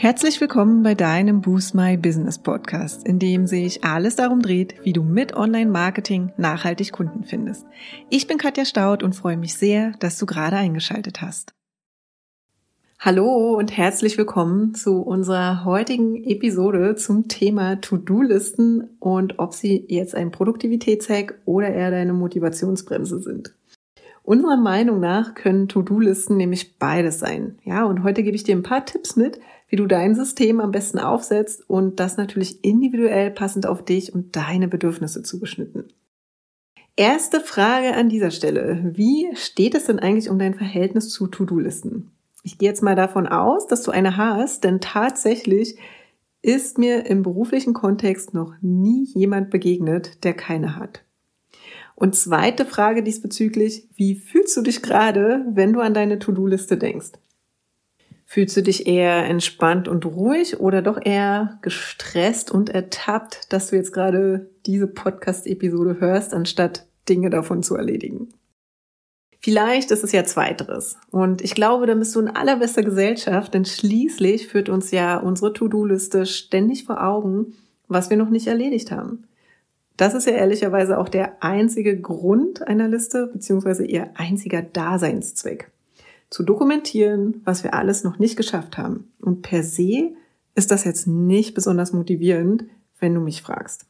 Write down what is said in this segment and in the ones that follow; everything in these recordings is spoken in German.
Herzlich willkommen bei deinem Boost My Business Podcast, in dem sich alles darum dreht, wie du mit Online-Marketing nachhaltig Kunden findest. Ich bin Katja Staud und freue mich sehr, dass du gerade eingeschaltet hast. Hallo und herzlich willkommen zu unserer heutigen Episode zum Thema To-Do-Listen und ob sie jetzt ein Produktivitätshack oder eher deine Motivationsbremse sind. Unserer Meinung nach können To-Do-Listen nämlich beides sein. Ja, und heute gebe ich dir ein paar Tipps mit, wie du dein System am besten aufsetzt und das natürlich individuell passend auf dich und deine Bedürfnisse zugeschnitten. Erste Frage an dieser Stelle. Wie steht es denn eigentlich um dein Verhältnis zu To-Do-Listen? Ich gehe jetzt mal davon aus, dass du eine hast, denn tatsächlich ist mir im beruflichen Kontext noch nie jemand begegnet, der keine hat. Und zweite Frage diesbezüglich, wie fühlst du dich gerade, wenn du an deine To-Do-Liste denkst? Fühlst du dich eher entspannt und ruhig oder doch eher gestresst und ertappt, dass du jetzt gerade diese Podcast-Episode hörst, anstatt Dinge davon zu erledigen? Vielleicht ist es ja zweiteres. Und ich glaube, dann bist du in allerbester Gesellschaft, denn schließlich führt uns ja unsere To-Do-Liste ständig vor Augen, was wir noch nicht erledigt haben. Das ist ja ehrlicherweise auch der einzige Grund einer Liste, beziehungsweise ihr einziger Daseinszweck zu dokumentieren, was wir alles noch nicht geschafft haben. Und per se ist das jetzt nicht besonders motivierend, wenn du mich fragst.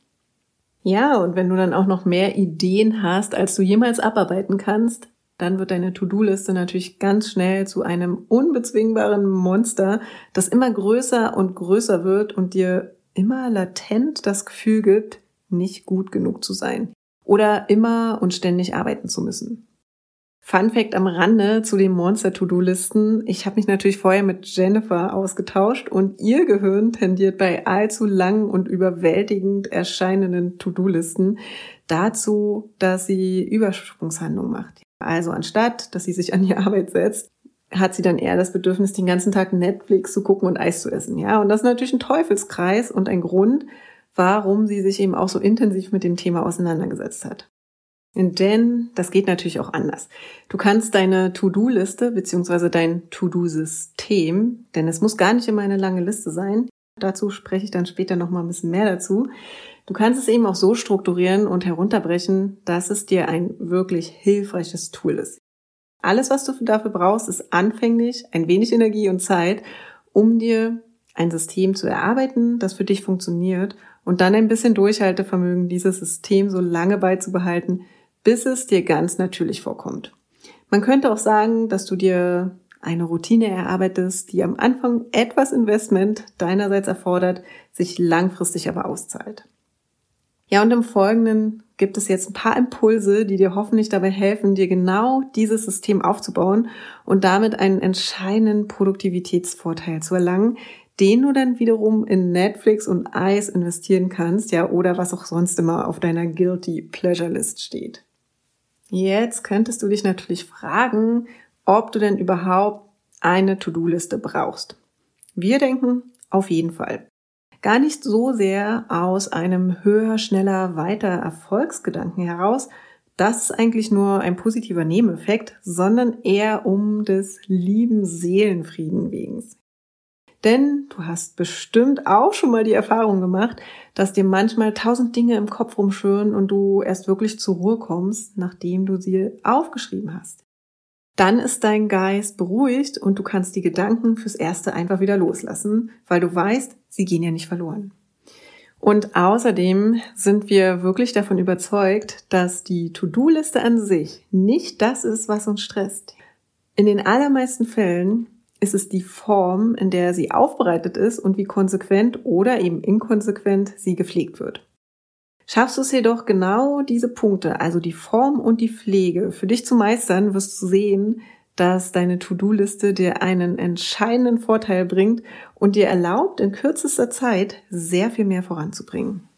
Ja, und wenn du dann auch noch mehr Ideen hast, als du jemals abarbeiten kannst, dann wird deine To-Do-Liste natürlich ganz schnell zu einem unbezwingbaren Monster, das immer größer und größer wird und dir immer latent das Gefühl gibt, nicht gut genug zu sein oder immer und ständig arbeiten zu müssen. Fun Fact am Rande zu den Monster-To-Do-Listen. Ich habe mich natürlich vorher mit Jennifer ausgetauscht und ihr Gehirn tendiert bei allzu langen und überwältigend erscheinenden To-Do-Listen dazu, dass sie Übersprungshandlungen macht. Also anstatt, dass sie sich an die Arbeit setzt, hat sie dann eher das Bedürfnis, den ganzen Tag Netflix zu gucken und Eis zu essen. Ja, und das ist natürlich ein Teufelskreis und ein Grund, warum sie sich eben auch so intensiv mit dem Thema auseinandergesetzt hat. Denn das geht natürlich auch anders. Du kannst deine To-Do-Liste beziehungsweise dein To-Do-System, denn es muss gar nicht immer eine lange Liste sein. Dazu spreche ich dann später noch mal ein bisschen mehr dazu. Du kannst es eben auch so strukturieren und herunterbrechen, dass es dir ein wirklich hilfreiches Tool ist. Alles, was du dafür brauchst, ist anfänglich ein wenig Energie und Zeit, um dir ein System zu erarbeiten, das für dich funktioniert und dann ein bisschen Durchhaltevermögen, dieses System so lange beizubehalten, bis es dir ganz natürlich vorkommt. Man könnte auch sagen, dass du dir eine Routine erarbeitest, die am Anfang etwas Investment deinerseits erfordert, sich langfristig aber auszahlt. Ja, und im Folgenden gibt es jetzt ein paar Impulse, die dir hoffentlich dabei helfen, dir genau dieses System aufzubauen und damit einen entscheidenden Produktivitätsvorteil zu erlangen, den du dann wiederum in Netflix und Eis investieren kannst, ja, oder was auch sonst immer auf deiner Guilty Pleasure List steht. Jetzt könntest du dich natürlich fragen, ob du denn überhaupt eine To-Do-Liste brauchst. Wir denken auf jeden Fall. Gar nicht so sehr aus einem höher, schneller, weiter Erfolgsgedanken heraus, das ist eigentlich nur ein positiver Nebeneffekt, sondern eher um des lieben Seelenfrieden wegen. Denn du hast bestimmt auch schon mal die Erfahrung gemacht, dass dir manchmal tausend Dinge im Kopf rumschwören und du erst wirklich zur Ruhe kommst, nachdem du sie aufgeschrieben hast. Dann ist dein Geist beruhigt und du kannst die Gedanken fürs Erste einfach wieder loslassen, weil du weißt, sie gehen ja nicht verloren. Und außerdem sind wir wirklich davon überzeugt, dass die To-Do-Liste an sich nicht das ist, was uns stresst. In den allermeisten Fällen ist es die Form, in der sie aufbereitet ist und wie konsequent oder eben inkonsequent sie gepflegt wird. Schaffst du es jedoch genau diese Punkte, also die Form und die Pflege, für dich zu meistern, wirst du sehen, dass deine To-Do-Liste dir einen entscheidenden Vorteil bringt und dir erlaubt, in kürzester Zeit sehr viel mehr voranzubringen.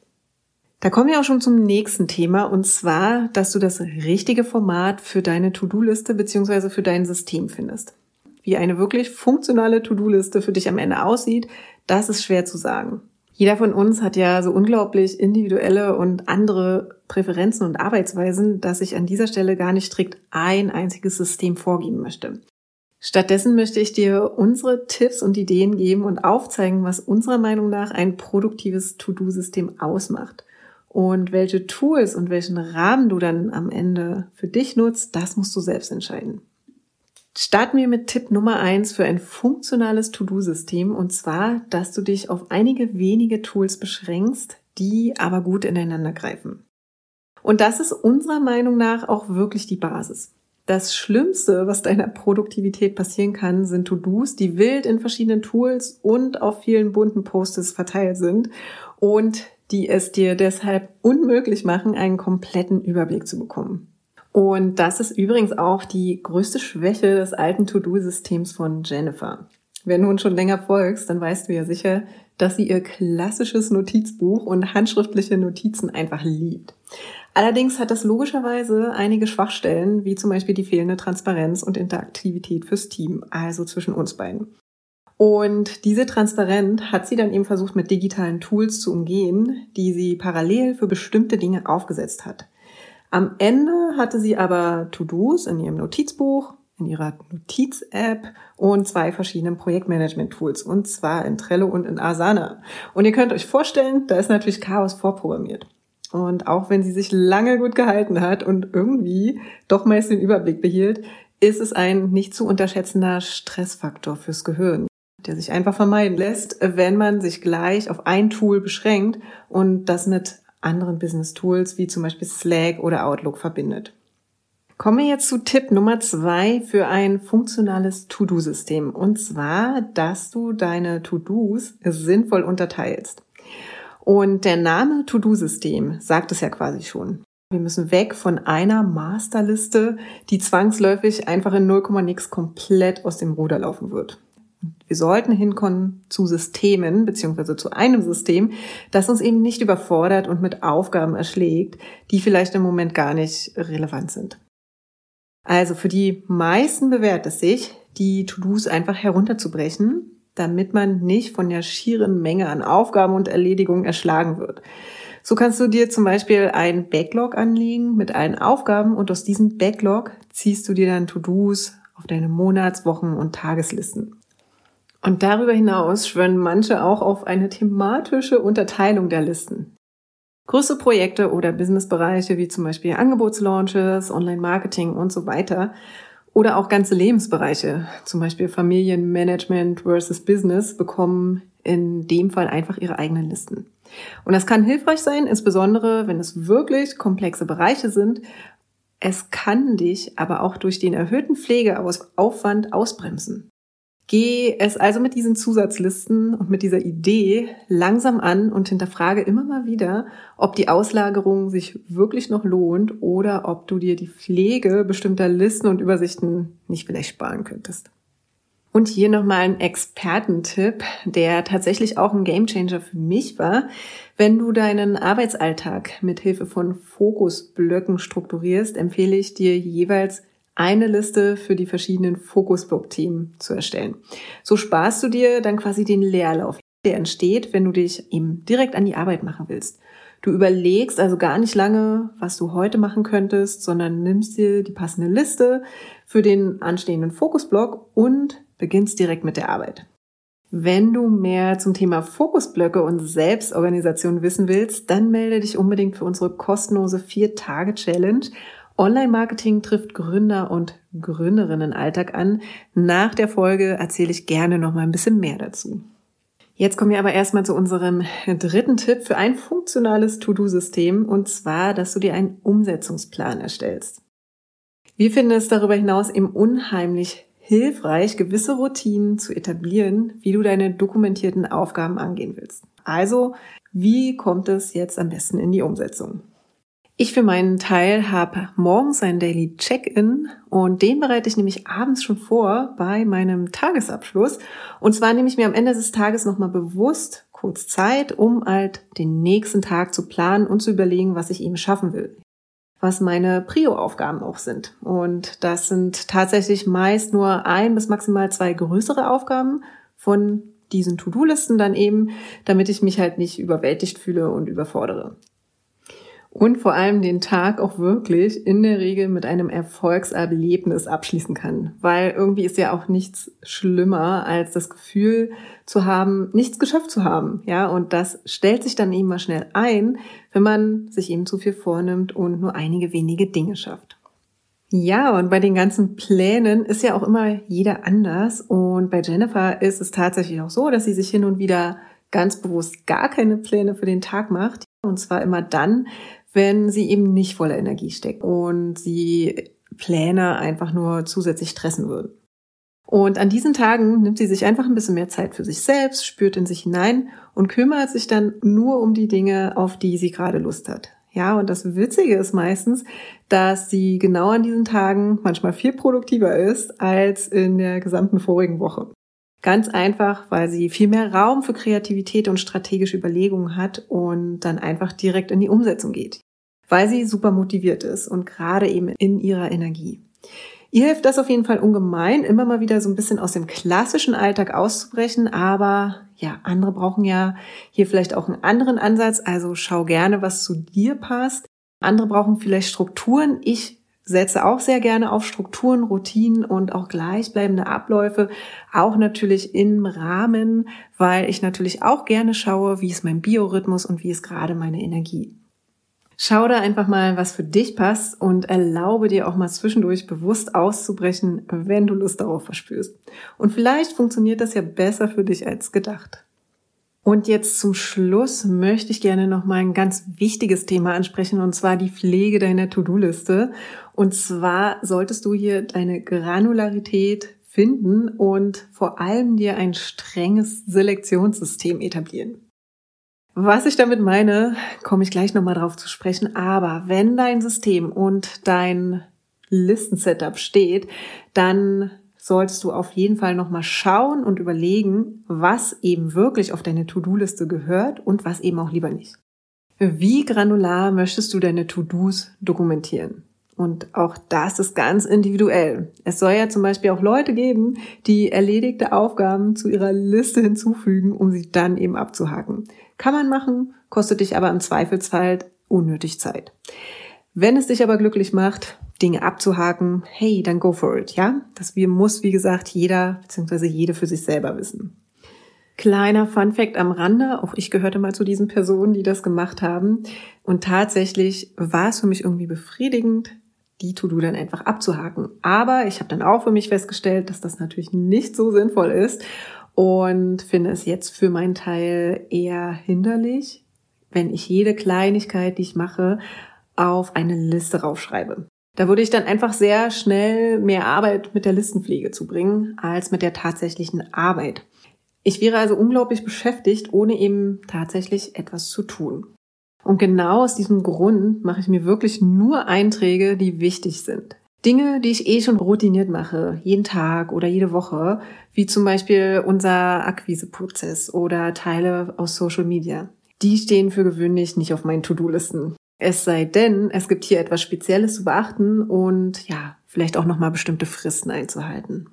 Da kommen wir auch schon zum nächsten Thema und zwar, dass du das richtige Format für deine To-Do-Liste beziehungsweise für dein System findest. Wie eine wirklich funktionale To-Do-Liste für dich am Ende aussieht, das ist schwer zu sagen. Jeder von uns hat ja so unglaublich individuelle und andere Präferenzen und Arbeitsweisen, dass ich an dieser Stelle gar nicht strikt ein einziges System vorgeben möchte. Stattdessen möchte ich dir unsere Tipps und Ideen geben und aufzeigen, was unserer Meinung nach ein produktives To-Do-System ausmacht. Und welche Tools und welchen Rahmen du dann am Ende für dich nutzt, das musst du selbst entscheiden. Starten wir mit Tipp Nummer eins für ein funktionales To-Do-System und zwar, dass du dich auf einige wenige Tools beschränkst, die aber gut ineinander greifen. Und das ist unserer Meinung nach auch wirklich die Basis. Das Schlimmste, was deiner Produktivität passieren kann, sind To-Dos, die wild in verschiedenen Tools und auf vielen bunten Posts verteilt sind und die es dir deshalb unmöglich machen, einen kompletten Überblick zu bekommen. Und das ist übrigens auch die größte Schwäche des alten To-Do-Systems von Jennifer. Wenn du nun schon länger folgst, dann weißt du ja sicher, dass sie ihr klassisches Notizbuch und handschriftliche Notizen einfach liebt. Allerdings hat das logischerweise einige Schwachstellen, wie zum Beispiel die fehlende Transparenz und Interaktivität fürs Team, also zwischen uns beiden. Und diese Transparenz hat sie dann eben versucht, mit digitalen Tools zu umgehen, die sie parallel für bestimmte Dinge aufgesetzt hat. Am Ende hatte sie aber To-Dos in ihrem Notizbuch, in ihrer Notiz-App und zwei verschiedenen Projektmanagement-Tools, und zwar in Trello und in Asana. Und ihr könnt euch vorstellen, da ist natürlich Chaos vorprogrammiert. Und auch wenn sie sich lange gut gehalten hat und irgendwie doch meist den Überblick behielt, ist es ein nicht zu unterschätzender Stressfaktor fürs Gehirn, der sich einfach vermeiden lässt, wenn man sich gleich auf ein Tool beschränkt und das mit anderen Business Tools wie zum Beispiel Slack oder Outlook verbindet. Kommen wir jetzt zu Tipp Nummer zwei für ein funktionales To-Do-System. Und zwar, dass du deine To-Dos sinnvoll unterteilst. Und der Name To-Do-System sagt es ja quasi schon. Wir müssen weg von einer Masterliste, die zwangsläufig einfach in 0, nix komplett aus dem Ruder laufen wird. Wir sollten hinkommen zu Systemen, beziehungsweise zu einem System, das uns eben nicht überfordert und mit Aufgaben erschlägt, die vielleicht im Moment gar nicht relevant sind. Also für die meisten bewährt es sich, die To-Dos einfach herunterzubrechen damit man nicht von der schieren Menge an Aufgaben und Erledigungen erschlagen wird. So kannst du dir zum Beispiel ein Backlog anlegen mit allen Aufgaben und aus diesem Backlog ziehst du dir dann To-Dos auf deine Monats-, Wochen- und Tageslisten. Und darüber hinaus schwören manche auch auf eine thematische Unterteilung der Listen. Größere Projekte oder Businessbereiche wie zum Beispiel Angebotslaunches, Online-Marketing und so weiter oder auch ganze Lebensbereiche, zum Beispiel Familienmanagement versus Business, bekommen in dem Fall einfach ihre eigenen Listen. Und das kann hilfreich sein, insbesondere wenn es wirklich komplexe Bereiche sind. Es kann dich aber auch durch den erhöhten Pflegeaufwand ausbremsen. Geh es also mit diesen Zusatzlisten und mit dieser Idee langsam an und hinterfrage immer mal wieder, ob die Auslagerung sich wirklich noch lohnt oder ob du dir die Pflege bestimmter Listen und Übersichten nicht vielleicht sparen könntest. Und hier nochmal ein Expertentipp, der tatsächlich auch ein Gamechanger für mich war. Wenn du deinen Arbeitsalltag mit Hilfe von Fokusblöcken strukturierst, empfehle ich dir jeweils eine Liste für die verschiedenen Fokusblock-Themen zu erstellen. So sparst du dir dann quasi den Leerlauf, der entsteht, wenn du dich eben direkt an die Arbeit machen willst. Du überlegst also gar nicht lange, was du heute machen könntest, sondern nimmst dir die passende Liste für den anstehenden Fokusblock und beginnst direkt mit der Arbeit. Wenn du mehr zum Thema Fokusblöcke und Selbstorganisation wissen willst, dann melde dich unbedingt für unsere kostenlose 4-Tage-Challenge Online-Marketing trifft Gründer und Gründerinnen Alltag an. Nach der Folge erzähle ich gerne noch mal ein bisschen mehr dazu. Jetzt kommen wir aber erstmal zu unserem dritten Tipp für ein funktionales To-Do-System und zwar, dass du dir einen Umsetzungsplan erstellst. Wir finden es darüber hinaus eben unheimlich hilfreich, gewisse Routinen zu etablieren, wie du deine dokumentierten Aufgaben angehen willst. Also, wie kommt es jetzt am besten in die Umsetzung? Ich für meinen Teil habe morgens ein Daily Check-in und den bereite ich nämlich abends schon vor bei meinem Tagesabschluss. Und zwar nehme ich mir am Ende des Tages nochmal bewusst kurz Zeit, um halt den nächsten Tag zu planen und zu überlegen, was ich eben schaffen will. Was meine Prio-Aufgaben auch sind. Und das sind tatsächlich meist nur ein bis maximal zwei größere Aufgaben von diesen To-Do-Listen dann eben, damit ich mich halt nicht überwältigt fühle und überfordere. Und vor allem den Tag auch wirklich in der Regel mit einem Erfolgserlebnis abschließen kann. Weil irgendwie ist ja auch nichts schlimmer, als das Gefühl zu haben, nichts geschafft zu haben. Ja, und das stellt sich dann eben mal schnell ein, wenn man sich eben zu viel vornimmt und nur einige wenige Dinge schafft. Ja, und bei den ganzen Plänen ist ja auch immer jeder anders. Und bei Jennifer ist es tatsächlich auch so, dass sie sich hin und wieder ganz bewusst gar keine Pläne für den Tag macht. Und zwar immer dann, wenn sie eben nicht voller Energie steckt und sie Pläne einfach nur zusätzlich stressen würden. Und an diesen Tagen nimmt sie sich einfach ein bisschen mehr Zeit für sich selbst, spürt in sich hinein und kümmert sich dann nur um die Dinge, auf die sie gerade Lust hat. Ja, und das Witzige ist meistens, dass sie genau an diesen Tagen manchmal viel produktiver ist als in der gesamten vorigen Woche. Ganz einfach, weil sie viel mehr Raum für Kreativität und strategische Überlegungen hat und dann einfach direkt in die Umsetzung geht. Weil sie super motiviert ist und gerade eben in ihrer Energie. Ihr hilft das auf jeden Fall ungemein, immer mal wieder so ein bisschen aus dem klassischen Alltag auszubrechen. Aber ja, andere brauchen ja hier vielleicht auch einen anderen Ansatz. Also schau gerne, was zu dir passt. Andere brauchen vielleicht Strukturen. Ich setze auch sehr gerne auf Strukturen, Routinen und auch gleichbleibende Abläufe, auch natürlich im Rahmen, weil ich natürlich auch gerne schaue, wie ist mein Biorhythmus und wie ist gerade meine Energie. Schau da einfach mal, was für dich passt und erlaube dir auch mal zwischendurch bewusst auszubrechen, wenn du Lust darauf verspürst. Und vielleicht funktioniert das ja besser für dich als gedacht. Und jetzt zum Schluss möchte ich gerne noch mal ein ganz wichtiges Thema ansprechen, und zwar die Pflege deiner To-Do-Liste. Und zwar solltest du hier deine Granularität finden und vor allem dir ein strenges Selektionssystem etablieren. Was ich damit meine, komme ich gleich nochmal drauf zu sprechen. Aber wenn dein System und dein Listensetup steht, dann solltest du auf jeden Fall nochmal schauen und überlegen, was eben wirklich auf deine To-Do-Liste gehört und was eben auch lieber nicht. Wie granular möchtest du deine To-Dos dokumentieren? Und auch das ist ganz individuell. Es soll ja zum Beispiel auch Leute geben, die erledigte Aufgaben zu ihrer Liste hinzufügen, um sie dann eben abzuhaken. Kann man machen, kostet dich aber im Zweifelsfall unnötig Zeit. Wenn es dich aber glücklich macht, Dinge abzuhaken, hey, dann go for it, ja? Das muss, wie gesagt, jeder bzw. jede für sich selber wissen. Kleiner Fun Fact am Rande, auch ich gehörte mal zu diesen Personen, die das gemacht haben. Und tatsächlich war es für mich irgendwie befriedigend, die To-Do dann einfach abzuhaken. Aber ich habe dann auch für mich festgestellt, dass das natürlich nicht so sinnvoll ist und finde es jetzt für meinen Teil eher hinderlich, wenn ich jede Kleinigkeit, die ich mache, auf eine Liste raufschreibe. Da würde ich dann einfach sehr schnell mehr Arbeit mit der Listenpflege zubringen, als mit der tatsächlichen Arbeit. Ich wäre also unglaublich beschäftigt, ohne eben tatsächlich etwas zu tun. Und genau aus diesem Grund mache ich mir wirklich nur Einträge, die wichtig sind. Dinge, die ich eh schon routiniert mache, jeden Tag oder jede Woche, wie zum Beispiel unser Akquiseprozess oder Teile aus Social Media. Die stehen für gewöhnlich nicht auf meinen To-Do-Listen. Es sei denn, es gibt hier etwas Spezielles zu beachten und ja, vielleicht auch nochmal bestimmte Fristen einzuhalten.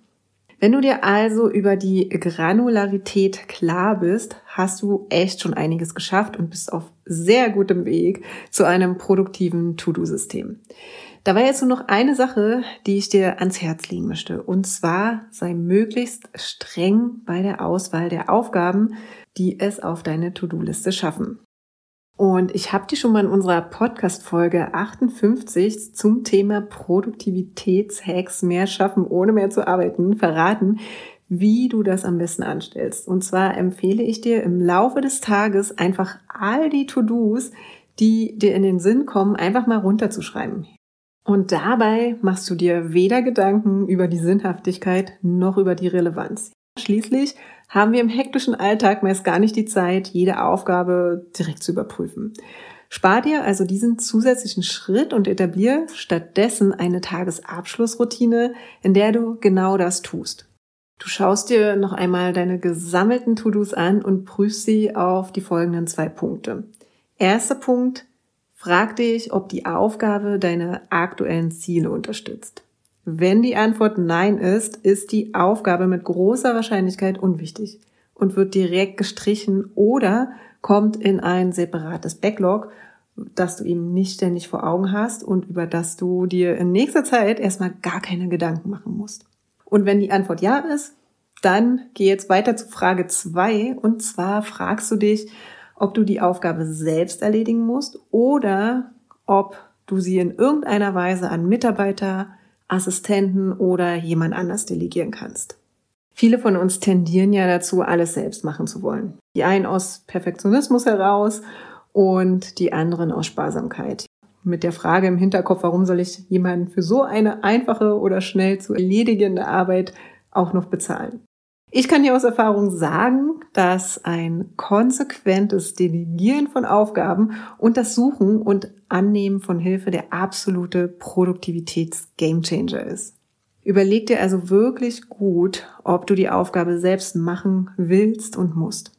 Wenn du dir also über die Granularität klar bist, hast du echt schon einiges geschafft und bist auf sehr gutem Weg zu einem produktiven To-Do-System. Da war jetzt nur noch eine Sache, die ich dir ans Herz legen möchte. Und zwar sei möglichst streng bei der Auswahl der Aufgaben, die es auf deine To-Do-Liste schaffen. Und ich habe dir schon mal in unserer Podcast-Folge 58 zum Thema Produktivitätshacks mehr schaffen, ohne mehr zu arbeiten, verraten, wie du das am besten anstellst. Und zwar empfehle ich dir im Laufe des Tages einfach all die To-Dos, die dir in den Sinn kommen, einfach mal runterzuschreiben. Und dabei machst du dir weder Gedanken über die Sinnhaftigkeit noch über die Relevanz. Schließlich haben wir im hektischen Alltag meist gar nicht die Zeit, jede Aufgabe direkt zu überprüfen. Spar dir also diesen zusätzlichen Schritt und etablier stattdessen eine Tagesabschlussroutine, in der du genau das tust. Du schaust dir noch einmal deine gesammelten To-Dos an und prüfst sie auf die folgenden zwei Punkte. Erster Punkt, frag dich, ob die Aufgabe deine aktuellen Ziele unterstützt. Wenn die Antwort Nein ist, ist die Aufgabe mit großer Wahrscheinlichkeit unwichtig und wird direkt gestrichen oder kommt in ein separates Backlog, das du eben nicht ständig vor Augen hast und über das du dir in nächster Zeit erstmal gar keine Gedanken machen musst. Und wenn die Antwort ja ist, dann geh jetzt weiter zu Frage zwei und zwar fragst du dich, ob du die Aufgabe selbst erledigen musst oder ob du sie in irgendeiner Weise an Mitarbeiter, Assistenten oder jemand anders delegieren kannst. Viele von uns tendieren ja dazu, alles selbst machen zu wollen. Die einen aus Perfektionismus heraus und die anderen aus Sparsamkeit. Mit der Frage im Hinterkopf, warum soll ich jemanden für so eine einfache oder schnell zu erledigende Arbeit auch noch bezahlen? Ich kann dir aus Erfahrung sagen, dass ein konsequentes Delegieren von Aufgaben und das Suchen und Annehmen von Hilfe der absolute Produktivitäts-Gamechanger ist. Überleg dir also wirklich gut, ob du die Aufgabe selbst machen willst und musst.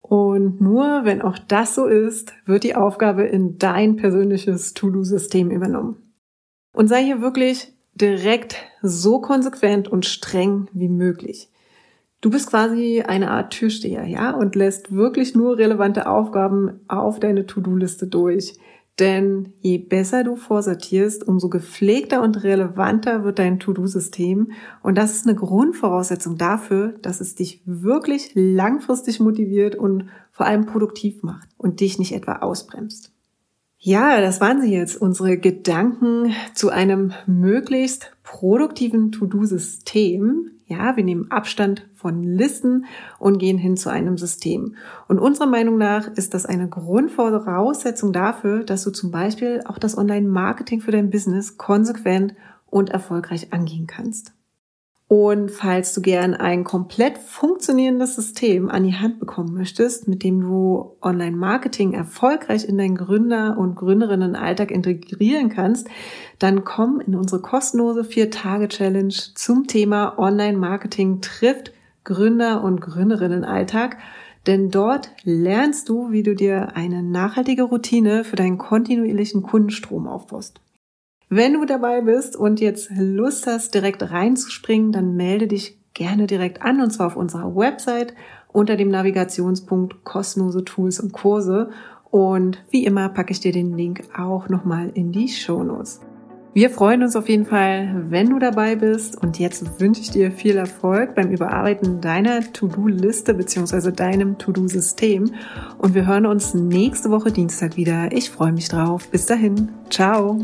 Und nur wenn auch das so ist, wird die Aufgabe in dein persönliches To-Do-System übernommen. Und sei hier wirklich direkt so konsequent und streng wie möglich. Du bist quasi eine Art Türsteher, ja, und lässt wirklich nur relevante Aufgaben auf deine To-Do-Liste durch. Denn je besser du vorsortierst, umso gepflegter und relevanter wird dein To-Do-System. Und das ist eine Grundvoraussetzung dafür, dass es dich wirklich langfristig motiviert und vor allem produktiv macht und dich nicht etwa ausbremst. Ja, das waren sie jetzt, unsere Gedanken zu einem möglichst produktiven To-Do-System. Ja, wir nehmen Abstand von Listen und gehen hin zu einem System. Und unserer Meinung nach ist das eine Grundvoraussetzung dafür, dass du zum Beispiel auch das Online-Marketing für dein Business konsequent und erfolgreich angehen kannst. Und falls du gern ein komplett funktionierendes System an die Hand bekommen möchtest, mit dem du Online-Marketing erfolgreich in deinen Gründer- und Gründerinnen-Alltag integrieren kannst, dann komm in unsere kostenlose Vier-Tage-Challenge zum Thema Online-Marketing trifft Gründer- und Gründerinnen-Alltag. Denn dort lernst du, wie du dir eine nachhaltige Routine für deinen kontinuierlichen Kundenstrom aufbaust. Wenn du dabei bist und jetzt Lust hast, direkt reinzuspringen, dann melde dich gerne direkt an und zwar auf unserer Website unter dem Navigationspunkt kostenlose Tools und Kurse. Und wie immer packe ich dir den Link auch nochmal in die Show Notes. Wir freuen uns auf jeden Fall, wenn du dabei bist. Und jetzt wünsche ich dir viel Erfolg beim Überarbeiten deiner To-Do-Liste bzw. deinem To-Do-System. Und wir hören uns nächste Woche Dienstag wieder. Ich freue mich drauf. Bis dahin. Ciao.